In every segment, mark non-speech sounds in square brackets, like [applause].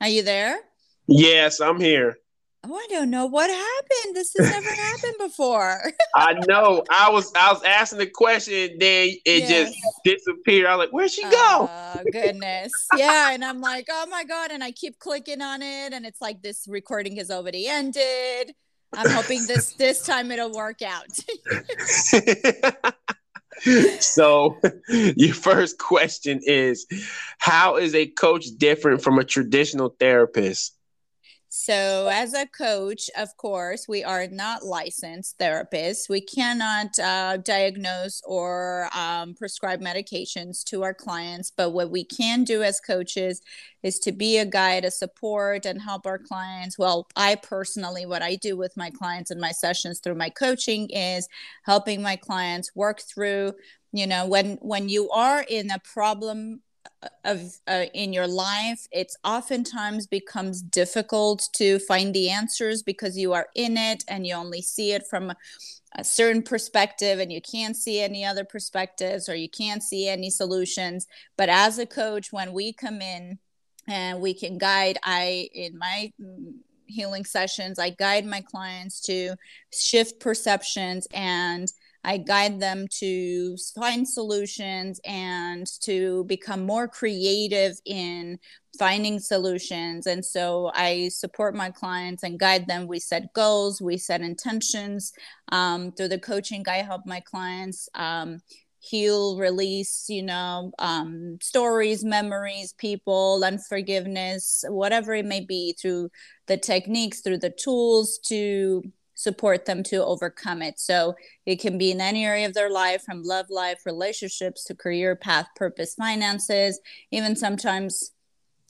Are you there? Yes, I'm here. Oh, I don't know what happened. This has never [laughs] happened before. [laughs] I know. I was I was asking the question, then it yes. just disappeared. I was like, "Where'd she go?" Oh [laughs] goodness, yeah. And I'm like, "Oh my god!" And I keep clicking on it, and it's like this recording has already ended. I'm hoping this this time it'll work out. So [laughs] your first question is how is a coach different from a traditional therapist so, as a coach, of course, we are not licensed therapists. We cannot uh, diagnose or um, prescribe medications to our clients. But what we can do as coaches is to be a guide, a support, and help our clients. Well, I personally, what I do with my clients in my sessions through my coaching is helping my clients work through you know when when you are in a problem of uh, in your life it's oftentimes becomes difficult to find the answers because you are in it and you only see it from a, a certain perspective and you can't see any other perspectives or you can't see any solutions. But as a coach when we come in and we can guide i in my healing sessions i guide my clients to shift perceptions and I guide them to find solutions and to become more creative in finding solutions. And so I support my clients and guide them. We set goals, we set intentions. Um, through the coaching, I help my clients. Um, heal release you know um, stories memories people unforgiveness whatever it may be through the techniques through the tools to support them to overcome it. So it can be in any area of their life from love life, relationships to career path, purpose, finances, even sometimes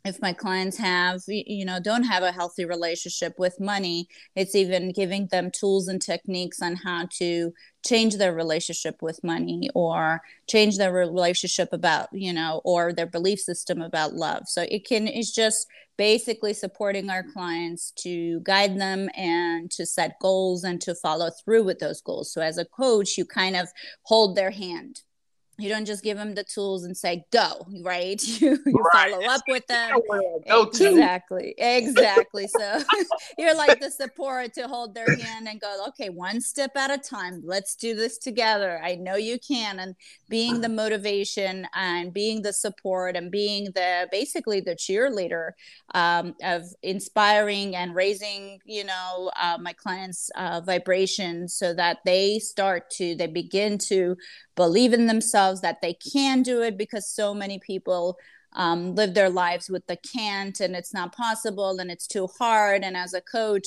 if my clients have you know don't have a healthy relationship with money it's even giving them tools and techniques on how to change their relationship with money or change their relationship about you know or their belief system about love. So it can it's just basically supporting our clients to guide them and to set goals and to follow through with those goals. So as a coach you kind of hold their hand you don't just give them the tools and say go right? [laughs] You, you right. follow up with them. exactly exactly. So [laughs] [laughs] you're like the support to hold their hand and go okay one step at a time. Let's do this together. I know you can. And being the motivation and being the support and being the basically the cheerleader um, of inspiring and raising you know uh, my clients uh, vibrations so that they start to they begin to believe in themselves that they can do it because so many people um, live their lives with the can't and it's not possible and it's too hard. And as a coach,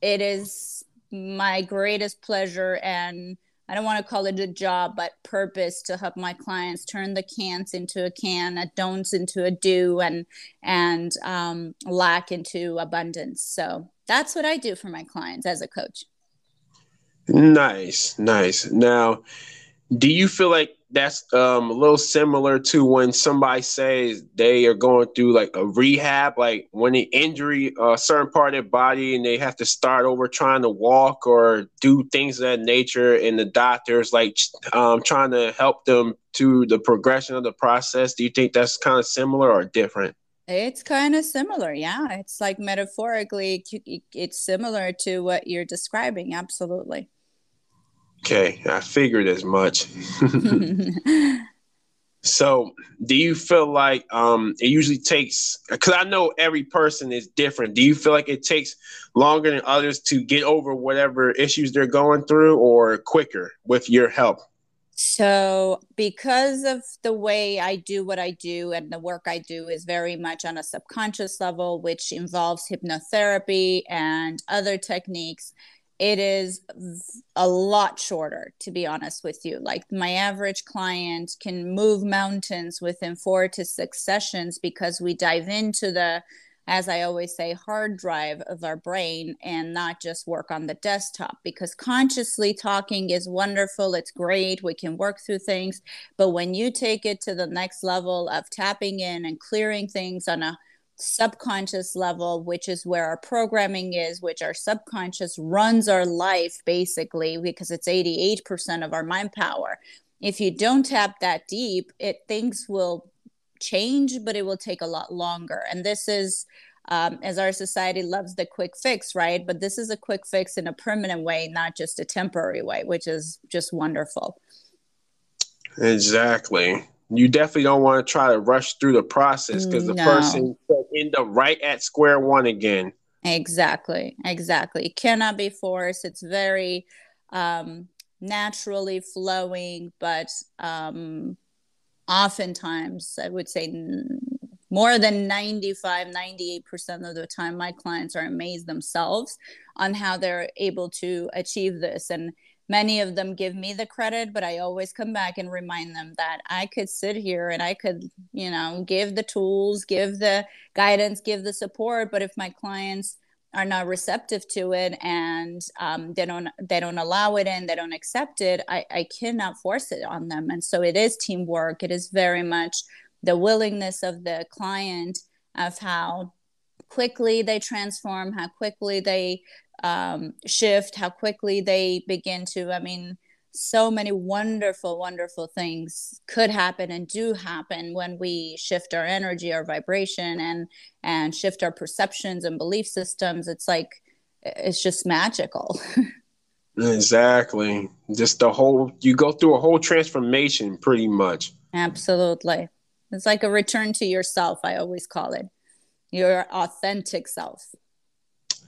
it is my greatest pleasure and I don't want to call it a job, but purpose to help my clients turn the can'ts into a can, a don'ts into a do, and and um, lack into abundance. So that's what I do for my clients as a coach. Nice, nice. Now, do you feel like that's um, a little similar to when somebody says they are going through like a rehab, like when they injury a certain part of their body and they have to start over trying to walk or do things of that nature, and the doctors like um, trying to help them to the progression of the process. Do you think that's kind of similar or different? It's kind of similar, yeah. It's like metaphorically, it's similar to what you're describing. Absolutely. Okay, I figured as much. [laughs] so, do you feel like um, it usually takes? Because I know every person is different. Do you feel like it takes longer than others to get over whatever issues they're going through, or quicker with your help? So, because of the way I do what I do and the work I do is very much on a subconscious level, which involves hypnotherapy and other techniques, it is a lot shorter to be honest with you. Like my average client can move mountains within four to six sessions because we dive into the as i always say hard drive of our brain and not just work on the desktop because consciously talking is wonderful. It's great. We can work through things. But when you take it to the next level of tapping in and clearing things on a subconscious level, which is where our programming is, which our subconscious runs our life basically because it's 88% of our mind power. If you don't tap that deep, it things will change, but it will take a lot longer. And this is um, as our society loves the quick fix, right? But this is a quick fix in a permanent way, not just a temporary way, which is just wonderful. Exactly. You definitely don't want to try to rush through the process because the no. person could end up right at square one again. Exactly. Exactly. It cannot be forced. It's very um, naturally flowing, but um, oftentimes I would say more than 95 98% of the time my clients are amazed themselves on how they're able to achieve this and many of them give me the credit but i always come back and remind them that i could sit here and i could you know give the tools give the guidance give the support but if my clients are not receptive to it and um, they don't they don't allow it and they don't accept it I, I cannot force it on them. And so it is teamwork. It is very much the willingness of the client of how quickly they transform how quickly they um, shift how quickly they begin to i mean so many wonderful wonderful things could happen and do happen when we shift our energy our vibration and and shift our perceptions and belief systems. It's like it's just magical. [laughs] Exactly. Just the whole you go through a whole transformation pretty much. Absolutely. It's like a return to yourself i always call it. Your authentic self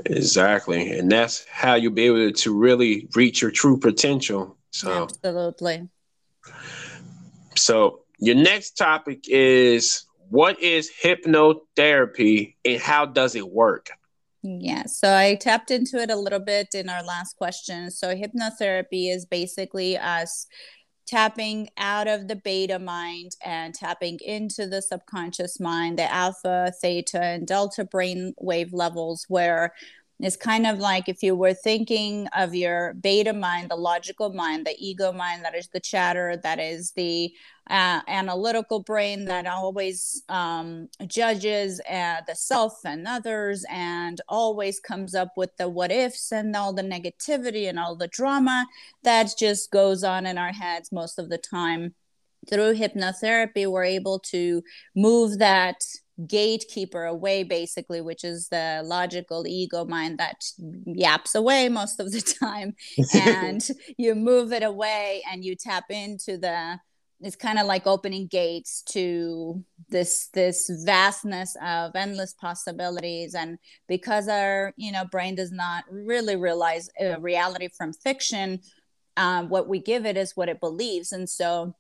exactly and that's how you'll be able to really reach your true potential so absolutely. So your next topic is what is hypnotherapy and how does it work? Yeah, so I tapped into it a little bit in our last question. So hypnotherapy is basically us tapping out of the beta mind and tapping into the subconscious mind, the alpha, theta, and delta brain wave levels where it's kind of like if you were thinking of your beta mind, the logical mind, the ego mind, that is the chatter, that is the uh, analytical brain that always um, judges uh, the self and others and always comes up with the what ifs and all the negativity and all the drama that just goes on in our heads most of the time. Through hypnotherapy, we're able to move that gatekeeper away basically which is the logical ego mind that yaps away most of the time. And [laughs] you move it away and you tap into the it's kind of like opening gates to this this vastness of endless possibilities. And because our you know brain does not really realize reality from fiction um, what we give it is what it believes. And so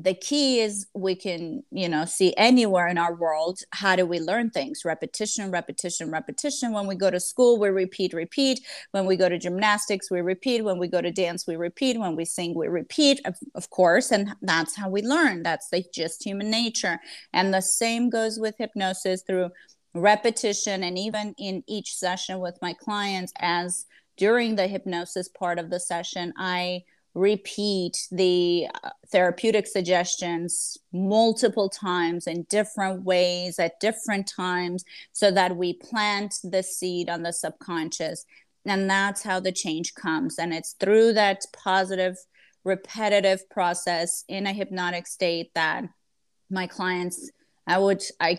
the key is we can you know see anywhere in our world how do we learn things? Repetition repetition repetition. When we go to school we repeat repeat. When we go to gymnastics we repeat. When we go to dance we repeat. When we sing we repeat of, of course. And that's how we learn. That's the, just human nature. And the same goes with hypnosis through repetition and even in each session with my clients. As during the hypnosis part of the session i repeat the uh, therapeutic suggestions multiple times in different ways at different times so that we plant the seed on the subconscious. And that's how the change comes. And it's through that positive repetitive process in a hypnotic state that my clients i would i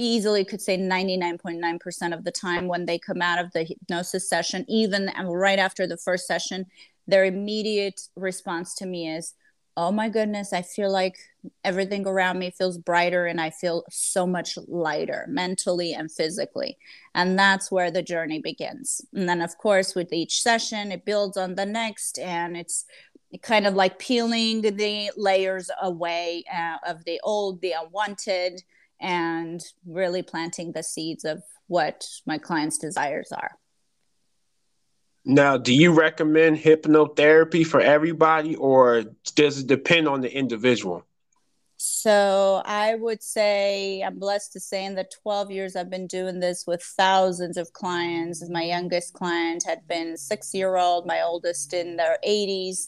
easily could say 99.9% of the time when they come out of the hypnosis session even right after the first session their immediate response to me is oh my goodness i feel like everything around me feels brighter and i feel so much lighter mentally and physically. And that's where the journey begins. And then of course with each session it builds on the next and it's kind of like peeling the layers away uh, of the old the unwanted and really planting the seeds of what my clients desires are now, do you recommend hypnotherapy for everybody, or does it depend on the individual? So I would say I'm blessed to say in the 12 years I've been doing this with thousands of clients. My youngest client had been six year old, my oldest in their 80s.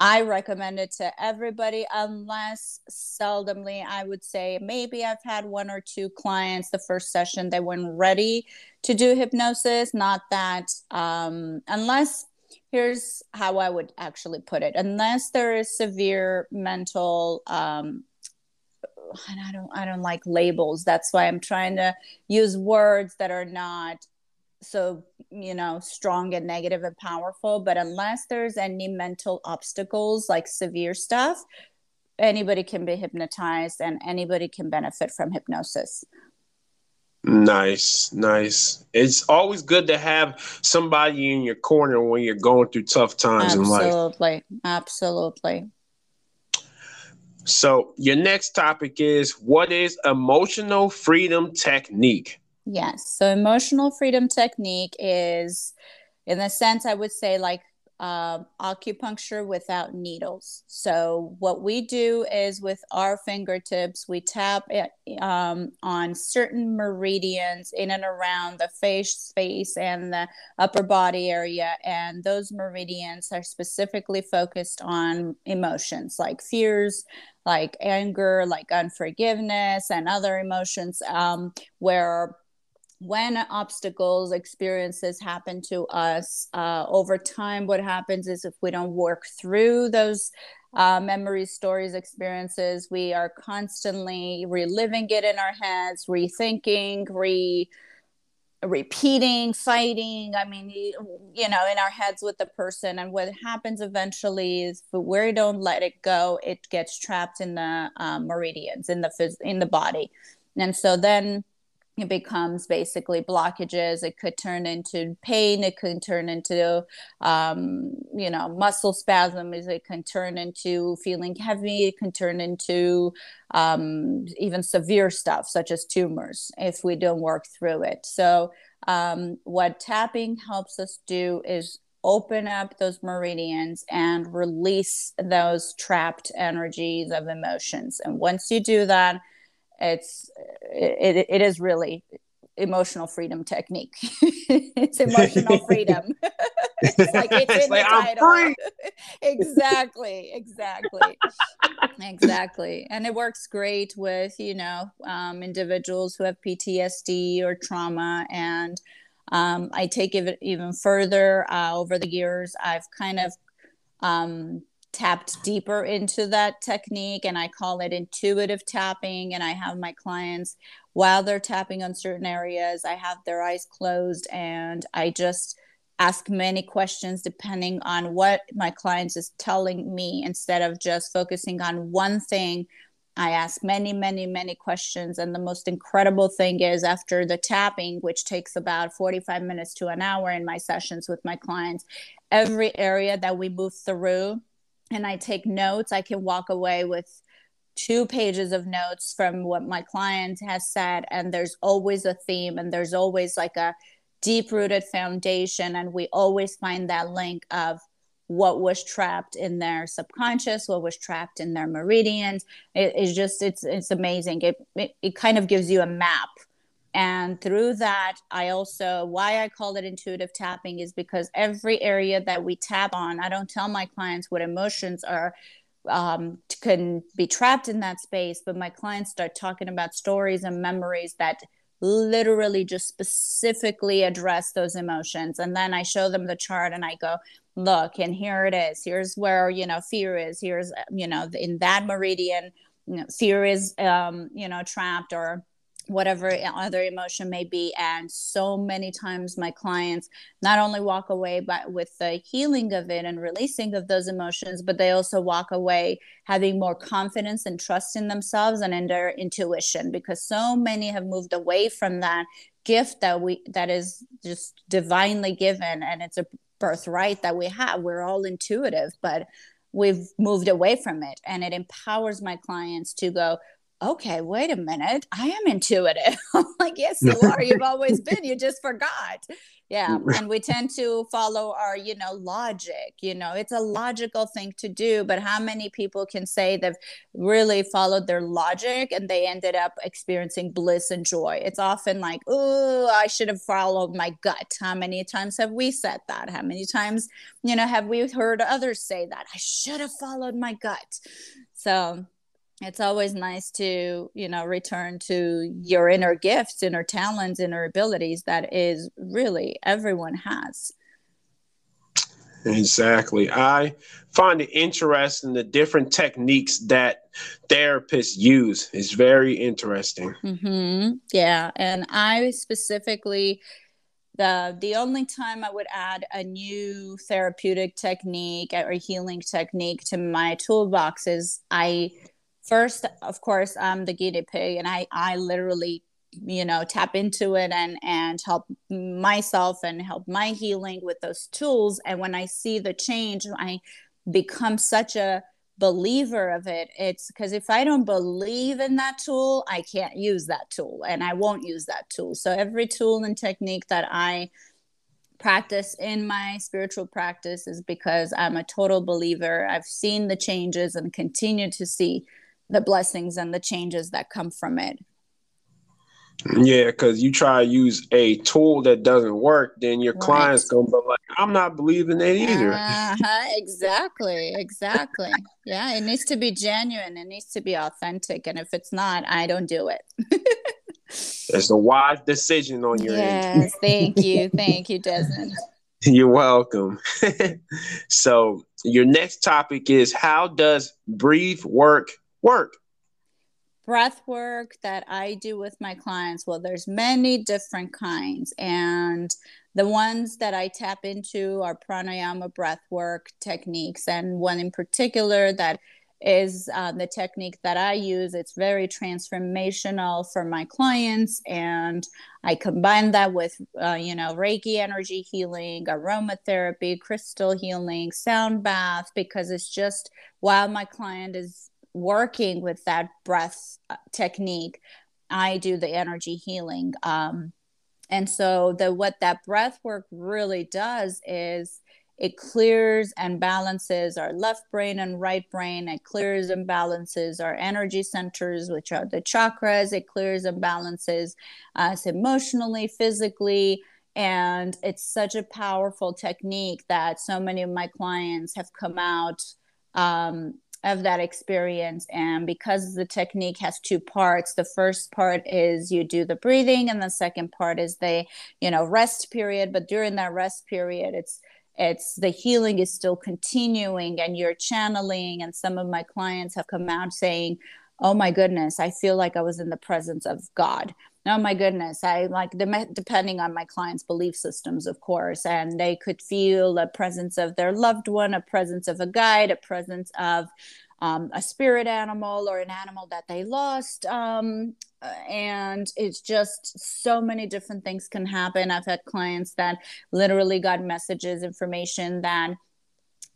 I recommend it to everybody, unless seldomly I would say maybe I've had one or two clients the first session they weren't ready to do hypnosis. Not that, um, unless here's how I would actually put it unless there is severe mental um, and I don't I don't like labels. That's why I'm trying to use words that are not so you know strong and negative and powerful but unless there's any mental obstacles like severe stuff anybody can be hypnotized and anybody can benefit from hypnosis Nice, nice. It's always good to have somebody in your corner when you're going through tough times absolutely. in life. Absolutely. Absolutely. So, your next topic is what is emotional freedom technique? Yes. So, emotional freedom technique is, in the sense, I would say, like uh, acupuncture without needles. So, what we do is with our fingertips, we tap it, um, on certain meridians in and around the face space and the upper body area. And those meridians are specifically focused on emotions like fears, like anger, like unforgiveness, and other emotions um, where when obstacles experiences happen to us uh, over time what happens is if we don't work through those uh, memories stories experiences we are constantly reliving it in our heads rethinking re repeating fighting i mean you, know in our heads with the person. And what happens eventually is if we don't let it go it gets trapped in the um, meridians in the phys- in the body. And so then it becomes basically blockages. It could turn into pain. It could turn into um, you know muscle spasms. It can turn into feeling heavy. It can turn into um, even severe stuff such as tumors if we don't work through it. So um, what tapping helps us do is open up those meridians and release those trapped energies of emotions. And once you do that it's it, it is really emotional freedom technique. [laughs] it's emotional freedom. [laughs] it's like it's, it's in like, the title. [laughs] exactly, exactly, exactly. And it works great with you know um, individuals who have PTSD or trauma. And um, I take it even further. Uh, over the years, I've kind of um, tapped deeper into that technique and I call it intuitive tapping. And I have my clients while they're tapping on certain areas, I have their eyes closed and I just ask many questions depending on what my clients is telling me instead of just focusing on one thing I ask many, many, many questions. And the most incredible thing is, after the tapping, which takes about 45 minutes to an hour in my sessions with my clients, every area that we move through and I take notes, I can walk away with two pages of notes from what my client has said. And there's always a theme and there's always like a deep rooted foundation. And we always find that link of what was trapped in their subconscious, what was trapped in their meridians. It, it's just, it's, it's amazing. It, it, it kind of gives you a map and through that, I also, why I call it intuitive tapping is because every area that we tap on, I don't tell my clients what emotions are um, can be trapped in that space, but my clients start talking about stories and memories that literally just specifically address those emotions. And then I show them the chart and I go, look, and here it is. Here's where, you know, fear is. Here's, you know, in that meridian, you know, fear is, um, you know, trapped or whatever other emotion may be and so many times my clients not only walk away but with the healing of it and releasing of those emotions but they also walk away having more confidence and trust in themselves and in their intuition because so many have moved away from that gift that we that is just divinely given and it's a birthright that we have. We're all intuitive but we've moved away from it and it empowers my clients to go okay, wait a minute, I am intuitive. [laughs] like, yes, you are. You've always been. You just forgot. Yeah. [laughs] And we tend to follow our, you know, logic. You know, it's a logical thing to do. But how many people can say they've really followed their logic and they ended up experiencing bliss and joy? It's often like, oh, I should have followed my gut. How many times have we said that? How many times, you know, have we heard others say that? I should have followed my gut. So, it's always nice to you know return to your inner gifts inner talents inner abilities that is really everyone has Exactly. I find it interesting the different techniques that therapists use. It's very interesting. Mm-hmm. Yeah, and I specifically the the only time I would add a new therapeutic technique or healing technique to my toolbox is I first, of course, I'm the guinea pig, and I I literally you know tap into it and and help myself and help my healing with those tools. And when i see the change i become such a believer of it. It's because if i don't believe in that tool i can't use that tool and i won't use that tool. So every tool and technique that i practice in my spiritual practice is because i'm a total believer. I've seen the changes and continue to see the blessings and the changes that come from it yeah, because you try to use a tool that doesn't work, then your right. client's gonna be like, "I'm not believing it either." Uh-huh, exactly, exactly. yeah, it needs to be genuine. It needs to be authentic, and if it's not, I don't do it. [laughs] It's a wise decision on your yes, end. Yes, thank you, [laughs] thank you, Desmond. You're welcome. [laughs] so, your next topic is how does breath work work? breath work that I do with my clients, well, there's many different kinds. And the ones that I tap into are pranayama breath work techniques. And one in particular that is uh, the technique that I use. It's very transformational for my clients, and I combine that with, uh, you know, Reiki energy healing, aromatherapy, crystal healing, sound bath, because it's just while my client is working with that breath uh, technique, I do the energy healing. Um, and so the what that breath work really does is it clears and balances our left brain and right brain. It clears and balances our energy centers, which are the chakras. It clears and balances us emotionally, physically. And it's such a powerful technique that so many of my clients have come out um, of that experience. And because the technique has two parts, the first part is you do the breathing, and the second part is the, you know, rest period. But during that rest period, it's it's the healing is still continuing and you're channeling and some of my clients have come out saying oh my goodness i feel like i was in the presence of god oh my goodness. I like the depending on my clients belief systems of course and they could feel a presence of their loved one a presence of a guide a presence of um, a spirit animal or an animal that they lost um, and it's just so many different things can happen. I've had clients that literally got messages information that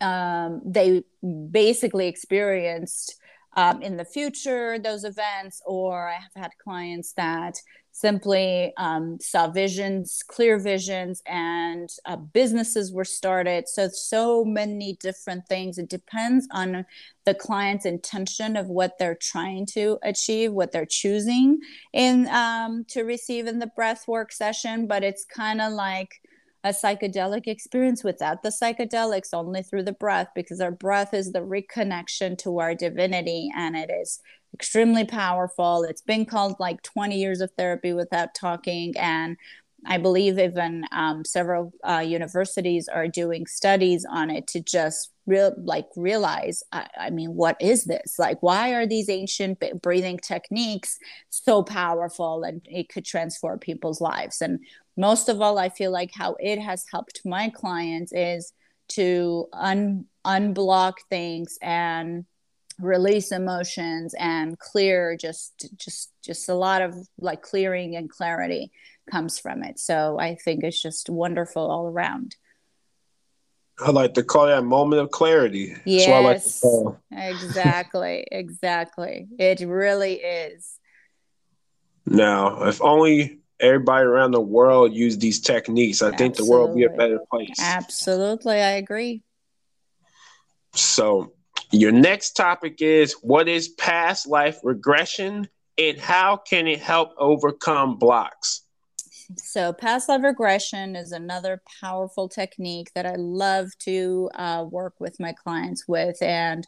um, they basically experienced um, in the future those events or i have had clients that simply um, saw visions, clear visions, and uh, businesses were started. So, so many different things. It depends on the client's intention of what they're trying to achieve, what they're choosing in um, to receive in the breath work session. But it's kind of like a psychedelic experience without the psychedelics, only through the breath, because our breath is the reconnection to our divinity and it is extremely powerful. It's been called like 20 years of therapy without talking. And I believe even um, several uh, universities are doing studies on it to just real like realize. I, I, mean, what is this? Like, why are these ancient breathing techniques so powerful and it could transform people's lives? And most of all, I feel like how it has helped my clients is to un- unblock things and release emotions and clear just just just a lot of like clearing and clarity comes from it. So i think it's just wonderful all around. I like to call that moment of clarity. Yes. like exactly. [laughs] Exactly. It really is. Now if only everybody around the world use these techniques i Absolutely. think the world would be a better place. Absolutely, I agree. So your next topic is what is past life regression and how can it help overcome blocks? So, past life regression is another powerful technique that I love to uh, work with my clients with. And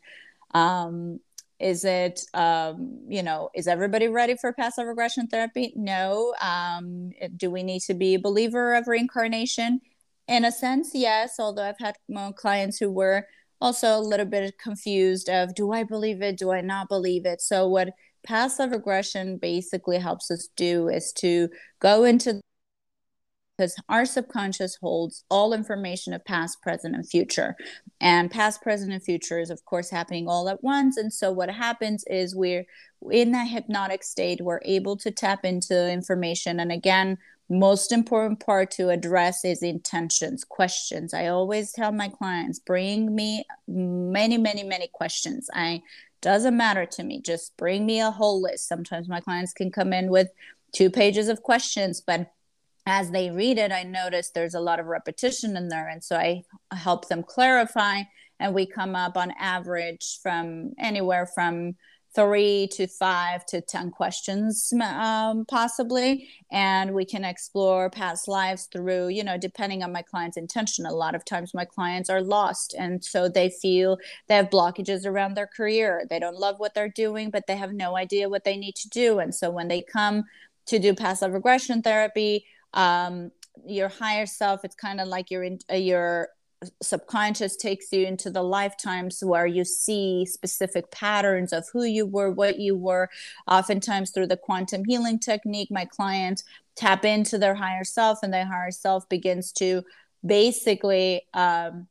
um, is it, um, you know, is everybody ready for past life regression therapy? No. Um, do we need to be a believer of reincarnation? in a sense, yes. Although I've had clients who were also a little bit confused of do I believe it, do I not believe it. So what past life regression basically helps us do is to go into because our subconscious holds all information of past, present, and future. And past, present, and future is, of course, happening all at once. And so, what happens is we're in that hypnotic state, we're able to tap into information. And again, most important part to address is intentions questions. I always tell my clients bring me many many many questions. I doesn't matter to me. Just bring me a whole list. Sometimes my clients can come in with two pages of questions but as they read it, I notice there's a lot of repetition in there. And so I help them clarify, and we come up on average from anywhere from three to five to 10 questions, um, possibly. And we can explore past lives through, you know, depending on my client's intention. A lot of times my clients are lost. And so they feel they have blockages around their career. They don't love what they're doing, but they have no idea what they need to do. And so when they come to do past life regression therapy, um, your higher self it's kind of like your uh, your subconscious takes you into the lifetimes where you see specific patterns of who you were what you were. Oftentimes through the quantum healing technique my clients tap into their higher self and their higher self begins to basically um,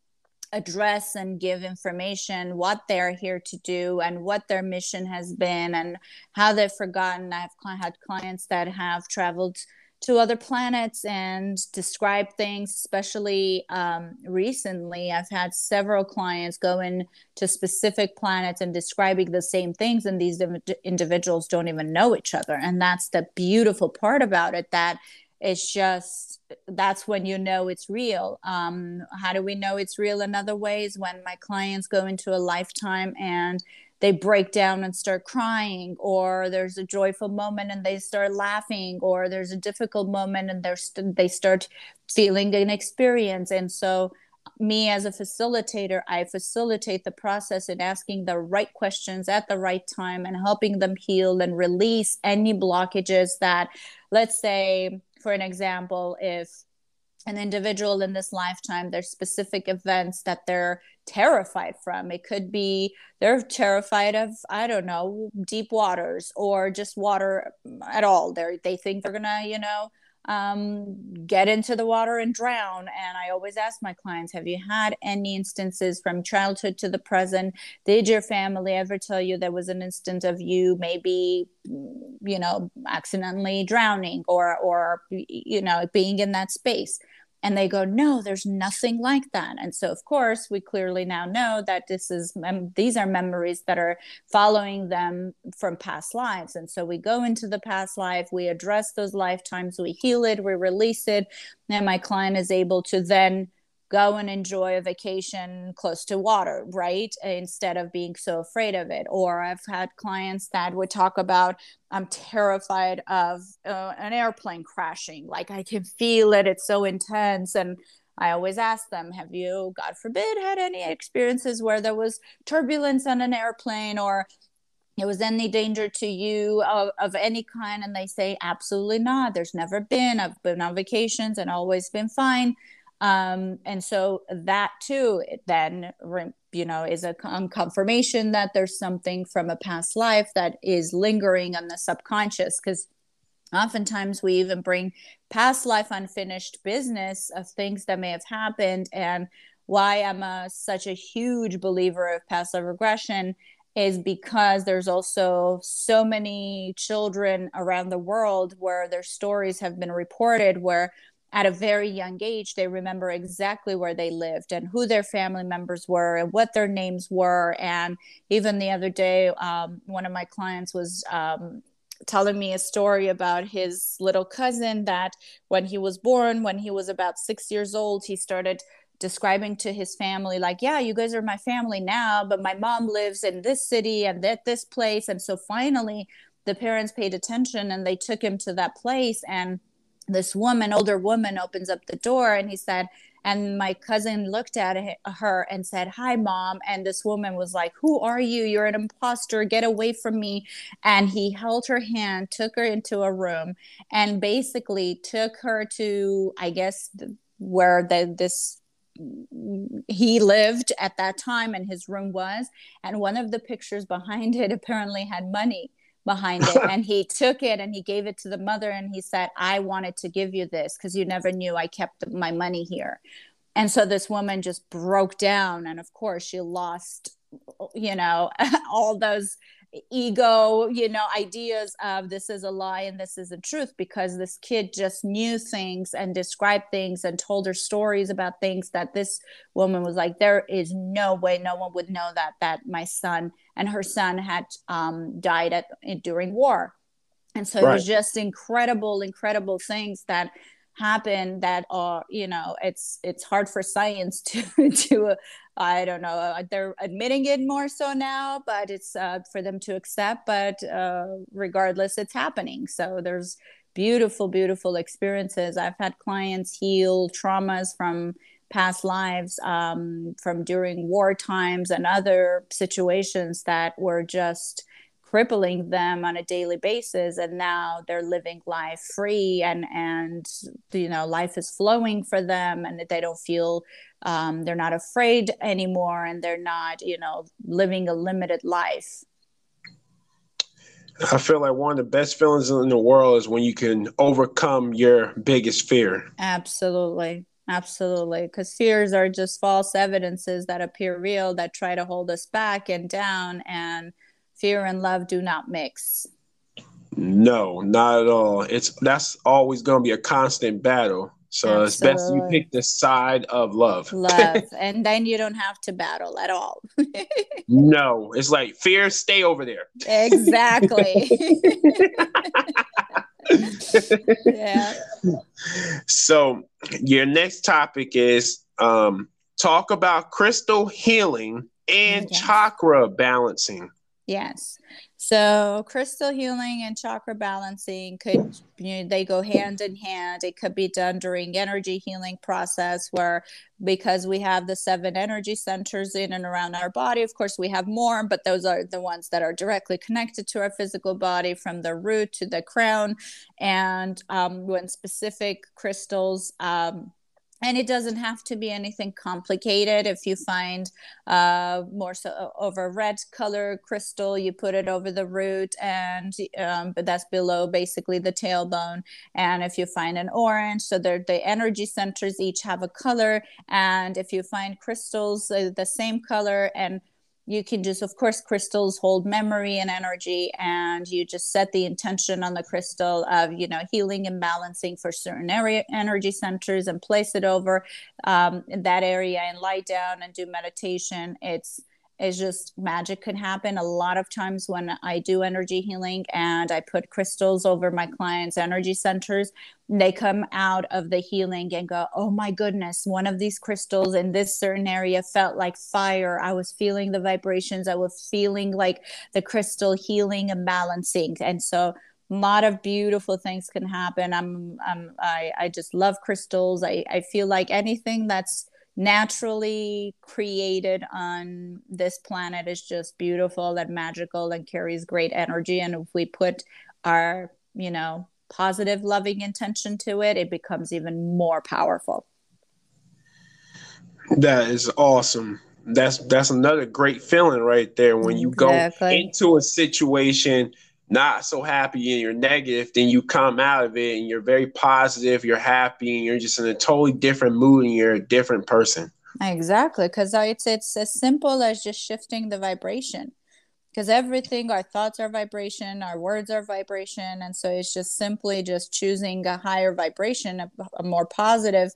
address and give information what they're here to do and what their mission has been and how they've forgotten. I've had clients that have traveled to other planets and describe things especially um, recently i've had several clients go in to specific planets and describing the same things and these individuals don't even know each other. And that's the beautiful part about it that it's just that's when you know it's real. Um, how do we know it's real in other ways? When my clients go into a lifetime and they break down and start crying or there's a joyful moment and they start laughing or there's a difficult moment and they're st- they start feeling an experience. And so me as a facilitator i facilitate the process in asking the right questions at the right time and helping them heal and release any blockages that let's say for an example if an individual in this lifetime there's specific events that they're terrified from. It could be they're terrified of i don't know deep waters or just water at all. They they think they're gonna you know um, get into the water and drown. And i always ask my clients have you had any instances from childhood to the present? Did your family ever tell you there was an instance of you maybe you know accidentally drowning or or you know being in that space and they go no there's nothing like that. And so of course we clearly now know that this is mem- these are memories that are following them from past lives. And so we go into the past life we address those lifetimes we heal it we release it and my client is able to then go and enjoy a vacation close to water, right? Instead of being so afraid of it. Or I've had clients that would talk about, I'm terrified of uh, an airplane crashing. Like I can feel it, it's so intense. And I always ask them, have you, God forbid, had any experiences where there was turbulence on an airplane or it was any danger to you of, of any kind? And they say, absolutely not. There's never been. I've been on vacations and always been fine um, and so that too then you know is a confirmation that there's something from a past life that is lingering on the subconscious because oftentimes we even bring past life unfinished business of things that may have happened. And why i'm a, such a huge believer of past life regression is because there's also so many children around the world where their stories have been reported where at a very young age, they remember exactly where they lived and who their family members were and what their names were. And even the other day, um, one of my clients was um, telling me a story about his little cousin that when he was born, when he was about six years old, he started describing to his family like yeah you guys are my family now but my mom lives in this city and at this place and so finally the parents paid attention and they took him to that place and this woman, older woman, opens up the door and he said, and my cousin looked at her and said, Hi, mom. And this woman was like, Who are you? You're an imposter. Get away from me. And he held her hand, took her into a room, and basically took her to, I guess, where the, this he lived at that time and his room was and one of the pictures behind it apparently had money behind it and he took it and he gave it to the mother and he said i wanted to give you this because you never knew i kept my money here. And so this woman just broke down and of course she lost you know [laughs] all those ego you know ideas of this is a lie and this is the truth because this kid just knew things and described things and told her stories about things that this woman was like there is no way no one would know that that my son and her son had um, died at during war and so right. it was just incredible incredible things that happen that are you know it's it's hard for science [laughs] to to I don't know. Uh, they're admitting it more so now, but it's uh, for them to accept. But uh, regardless, it's happening. So there's beautiful, beautiful experiences. I've had clients heal traumas from past lives, um, from during war times and other situations that were just crippling them on a daily basis and now they're living life free and and you know life is flowing for them and they don't feel um, they're not afraid anymore and they're not you know living a limited life I feel like one of the best feelings in the world is when you can overcome your biggest fear. Absolutely. Absolutely. Because fears are just false evidences that appear real that try to hold us back and down. And fear and love do not mix. No, not at all. It's that's always going to be a constant battle. So Absolutely. it's best you pick the side of love. Love, [laughs] and then you don't have to battle at all. [laughs] no, it's like fear, stay over there. Exactly. [laughs] yeah. So your next topic is um, talk about crystal healing and yes. chakra balancing. Yes. So crystal healing and chakra balancing could you know, they go hand in hand. It could be done during energy healing process where because we have the seven energy centers in and around our body. Of course, we have more, but those are the ones that are directly connected to our physical body from the root to the crown. And um, when specific crystals um, and it doesn't have to be anything complicated. If you find uh, more so over red color crystal you put it over the root and um, but that's below basically the tailbone. And if you find an orange so the energy centers each have a color. And if you find crystals uh, the same color and you can just of course crystals hold memory and energy and you just set the intention on the crystal of you know healing and balancing for certain area energy centers and place it over um, in that area and lie down and do meditation. It's is just magic can happen a lot of times when I do energy healing and I put crystals over my clients' energy centers. They come out of the healing and go, Oh my goodness, one of these crystals in this certain area felt like fire. I was feeling the vibrations, I was feeling like the crystal healing and balancing. And so, a lot of beautiful things can happen. I'm, I'm I, I just love crystals. I, I feel like anything that's naturally created on this planet is just beautiful and magical and carries great energy. And if we put our you know positive loving intention to it it becomes even more powerful. That is awesome. That's that's another great feeling right there when you exactly. go into a situation not so happy and you're negative, then you come out of it and you're very positive, you're happy, and you're just in a totally different mood and you're a different person. Exactly, because it's it's as simple as just shifting the vibration. Because everything, our thoughts are vibration, our words are vibration, and so it's just simply just choosing a higher vibration, a, a more positive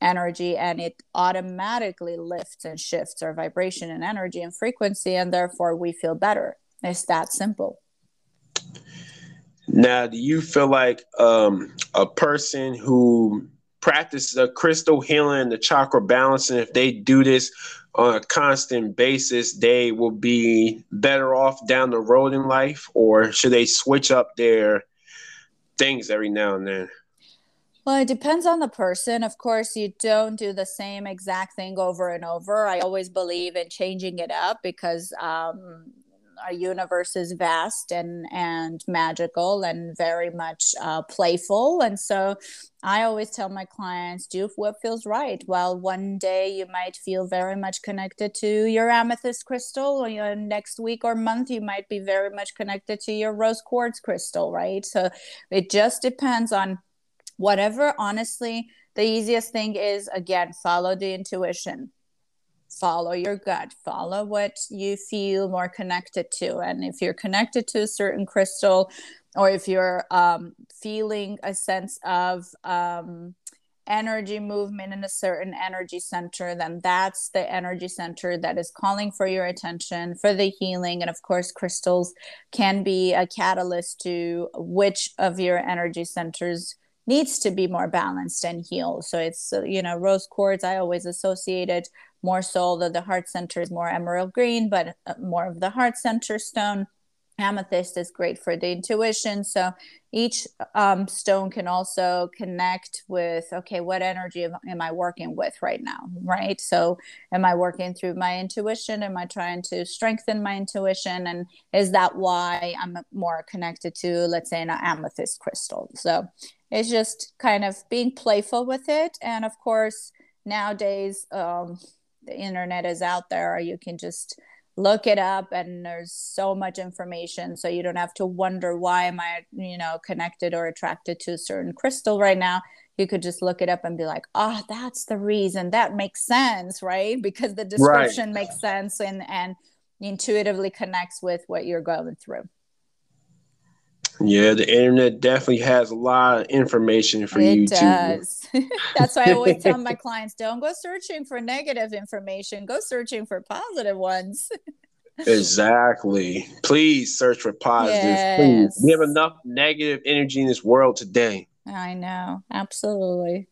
energy, and it automatically lifts and shifts our vibration and energy and frequency, and therefore we feel better. It's that simple. Now, do you feel like um, a person who practices a crystal healing, the chakra balancing, if they do this on a constant basis, they will be better off down the road in life, or should they switch up their things every now and then? Well, it depends on the person. Of course, you don't do the same exact thing over and over. I always believe in changing it up because um, our universe is vast and and magical and very much uh, playful. And so i always tell my clients do what feels right. Well one day you might feel very much connected to your amethyst crystal. Or your next week or month you might be very much connected to your rose quartz crystal right? So it just depends on whatever honestly the easiest thing is again follow the intuition follow your gut. Follow what you feel more connected to. And if you're connected to a certain crystal or if you're um, feeling a sense of um, energy movement in a certain energy center then that's the energy center that is calling for your attention for the healing. And of course crystals can be a catalyst to which of your energy centers needs to be more balanced and healed. So it's, you know, rose quartz, I always associated more so the heart center is more emerald green, but uh, more of the heart center stone. Amethyst is great for the intuition. So each um, stone can also connect with, okay, what energy am, am I working with right now? Right. So am I working through my intuition? Am I trying to strengthen my intuition? And is that why I'm more connected to, let's say, an amethyst crystal? So it's just kind of being playful with it and of course nowadays um, the internet is out there or you can just look it up and there's so much information so you don't have to wonder why am i you know connected or attracted to a certain crystal right now. You could just look it up and be like oh that's the reason. That makes sense right? Because the description right. makes sense and and intuitively connects with what you're going through yeah, the internet definitely has a lot of information for it you. It does. [laughs] That's why I always tell my [laughs] clients don't go searching for negative information, go searching for positive ones. [laughs] exactly. Please search for positive. Yes. Please. We have enough negative energy in this world today. I know. Absolutely.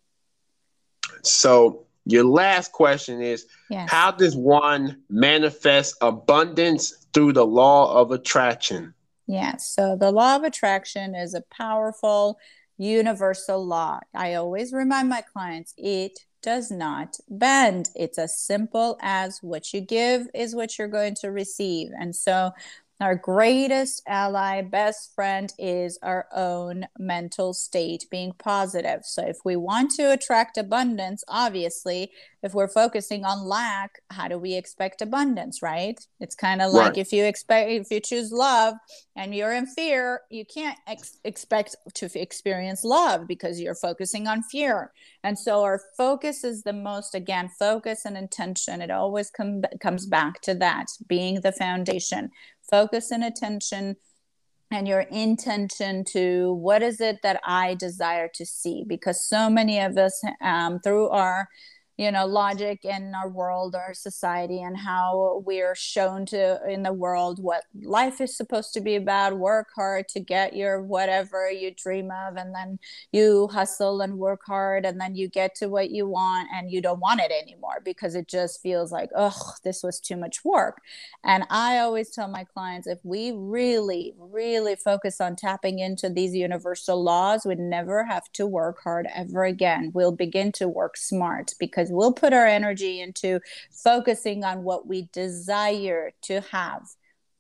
So, your last question is yes. How does one manifest abundance through the law of attraction? Yes. So the law of attraction is a powerful universal law. I always remind my clients it does not bend. It's as simple as what you give is what you're going to receive. And so our greatest ally, best friend is our own mental state being positive. So, if we want to attract abundance, obviously, if we're focusing on lack, how do we expect abundance, right? It's kind of like right. if you expect, if you choose love and you're in fear, you can't ex- expect to experience love because you're focusing on fear. And so, our focus is the most, again, focus and intention. It always com- comes back to that being the foundation focus and attention and your intention to what is it that I desire to see? Because so many of us um, through our you know logic in our world our society and how we're shown to in the world what life is supposed to be about. Work hard to get your whatever you dream of and then you hustle and work hard and then you get to what you want and you don't want it anymore because it just feels like oh this was too much work. And i always tell my clients if we really really focus on tapping into these universal laws we never have to work hard ever again. We'll begin to work smart because because we'll put our energy into focusing on what we desire to have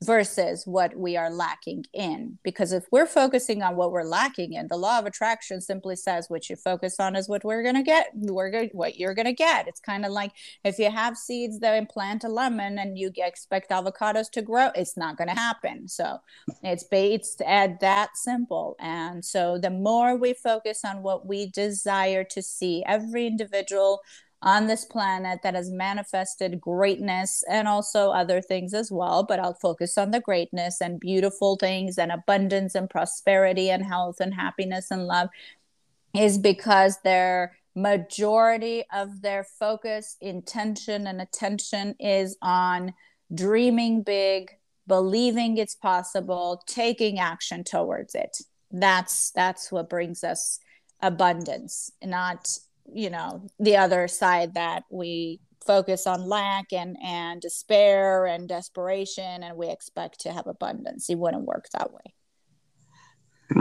versus what we are lacking in. Because if we're focusing on what we're lacking in, the law of attraction simply says what you focus on is what we're gonna get. We're going what you're gonna get. It's kind of like if you have seeds that implant a lemon and you expect avocados to grow, it's not gonna happen. So it's it's at that simple. And so the more we focus on what we desire to see, every individual on this planet that has manifested greatness and also other things as well. But I'll focus on the greatness and beautiful things and abundance and prosperity and health and happiness and love is because their majority of their focus, intention, and attention is on dreaming big, believing it's possible, taking action towards it. That's that's what brings us abundance, not you know the other side that we focus on lack and and despair and desperation and we expect to have abundance. It wouldn't work that way.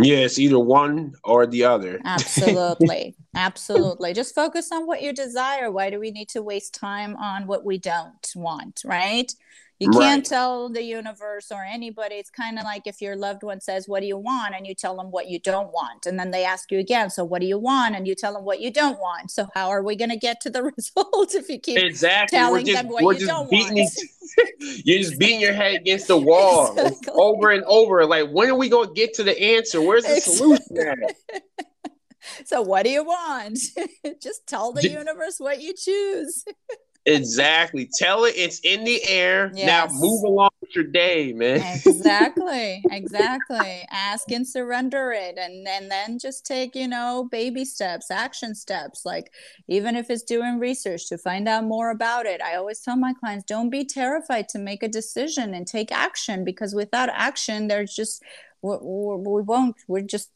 Yes either one or the other. [laughs] Absolutely. Absolutely. Just focus on what you desire. Why do we need to waste time on what we don't want right You can't tell the universe or anybody. It's kind of like if your loved one says, What do you want? and you tell them what you don't want. And then they ask you again, So what do you want? And you tell them what you don't want. So how are we going to get to the [laughs] result if you keep exactly. telling just, them what you don't want? [laughs] you're just beating your head against the [laughs] wall exactly. over and over. Like, when are we going to get to the answer? Where's the solution so what do you want? just tell the universe what you choose. Exactly. Tell it it's in the air. Yes. Now move along with your day, man. exactly. Exactly. Ask and surrender it. And, and then just take, you know, baby steps, action steps. Like even if it's doing research to find out more about it. I always tell my clients, don't be terrified to make a decision and take action because without action, there's just we, we won't we're just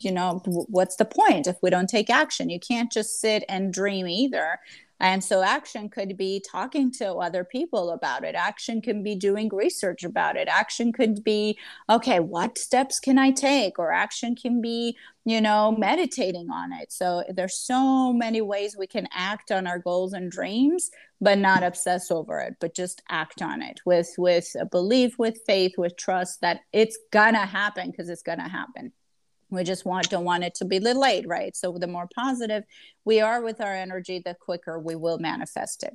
you know what's the point if we don't take action you can't just sit and dream either and so action could be talking to other people about it. Action can be doing research about it. Action could be, okay, what steps can I take? Or action can be, you know, meditating on it. So there's so many ways we can act on our goals and dreams, but not obsess over it, but just act on it with with a belief, with faith, with trust that it's gonna happen because it's gonna happen we just want don't want it to be delayed right? So the more positive we are with our energy the quicker we will manifest it.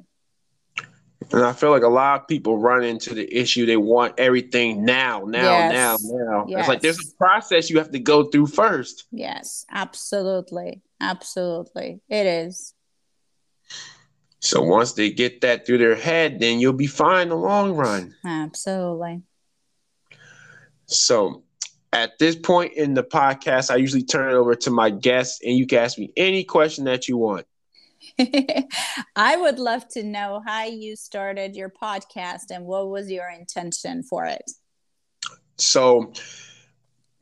And i feel like a lot of people run into the issue they want everything now now yes. now now. Yes. it's like there's a process you have to go through first. Yes absolutely absolutely. It is. So once they get that through their head then you'll be fine in the long run. Absolutely. So at this point in the podcast, I usually turn it over to my guests, and you can ask me any question that you want. [laughs] I would love to know how you started your podcast and what was your intention for it. So,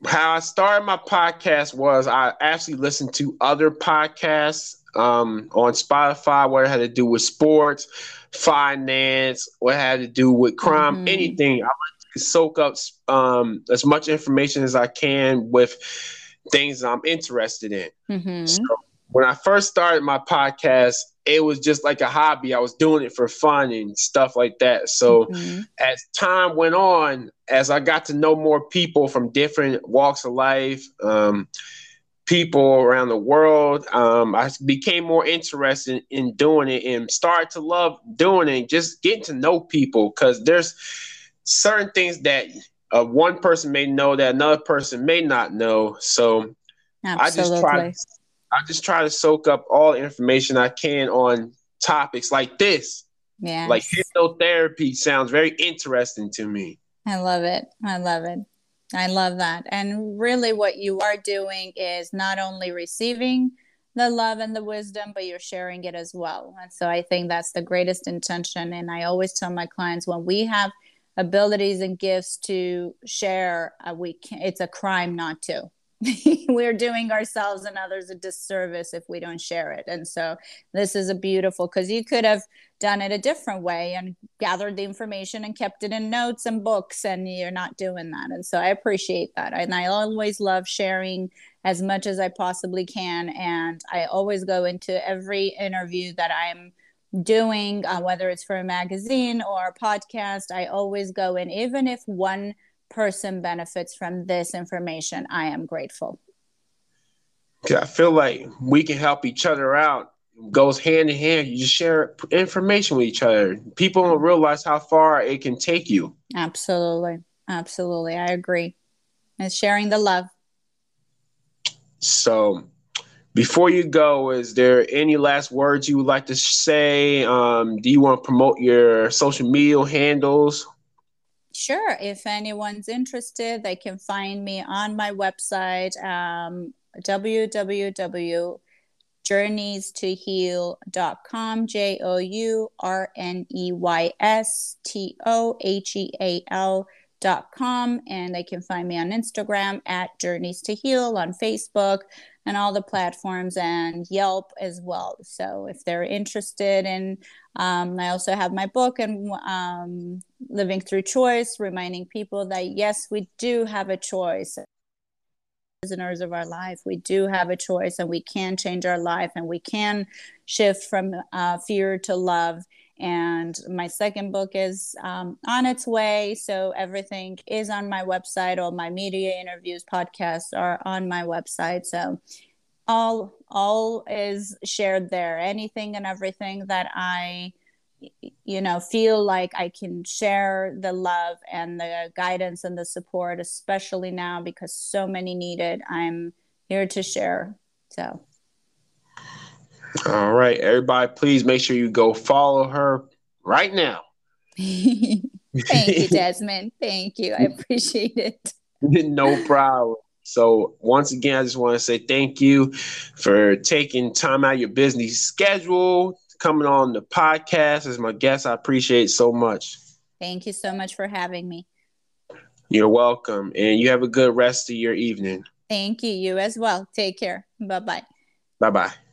how I started my podcast was I actually listened to other podcasts um, on Spotify, what it had to do with sports, finance, what had to do with crime, mm-hmm. anything. I soak up um, as much information as I can with things I'm interested in. Mm-hmm. So when I first started my podcast, it was just like a hobby. I was doing it for fun and stuff like that. So mm-hmm. as time went on, as I got to know more people from different walks of life, um, people around the world, um, I became more interested in doing it and started to love doing it, just getting to know people because there's certain things that uh, one person may know that another person may not know. So Absolutely. I just try. I just try to soak up all information I can on topics like this. Yeah. Like hypnotherapy sounds very interesting to me. I love it. I love it. I love that. And really, what you are doing is not only receiving the love and the wisdom, but you're sharing it as well. And so I think that's the greatest intention. And I always tell my clients when we have abilities and gifts to share, uh, we can, it's a crime not to. [laughs] we're doing ourselves and others a disservice if we don't share it. And so this is a beautiful because you could have done it a different way and gathered the information and kept it in notes and books, and you're not doing that. And so I appreciate that. And I always love sharing as much as I possibly can. And I always go into every interview that I'm doing, uh, whether it's for a magazine or a podcast, I always go in, even if one person benefits from this information, I am grateful. I feel like we can help each other out. It goes hand in hand. You just share information with each other. People don't realize how far it can take you. Absolutely. Absolutely. I agree. It's sharing the love. So before you go, is there any last words you would like to say? Um, do you want to promote your social media handles? Sure. If anyone's interested, they can find me on my website, um, www.journeystoheal.com, J O U R N E Y S T O H E A L dot com and they can find me on instagram at journeys to heal on facebook and all the platforms and Yelp as well. So if they're interested in, um, I also have my book and um, Living Through Choice, reminding people that yes, we do have a choice. Prisoners of our life, we do have a choice and we can change our life and we can shift from uh, fear to love And my second book is um, on its way. So everything is on my website. All my media interviews, podcasts are on my website. So all all is shared there. Anything and everything that I you know feel like i can share the love and the guidance and the support especially now because so many need it i'm here to share so all right everybody please make sure you go follow her right now [laughs] [laughs] thank you desmond thank you i appreciate it [laughs] no problem so once again i just want to say thank you for taking time out of your busy schedule coming on the podcast as my guest. I appreciate so much. Thank you so much for having me. You're welcome. And you have a good rest of your evening. Thank you. You as well. Take care. Bye bye. Bye bye.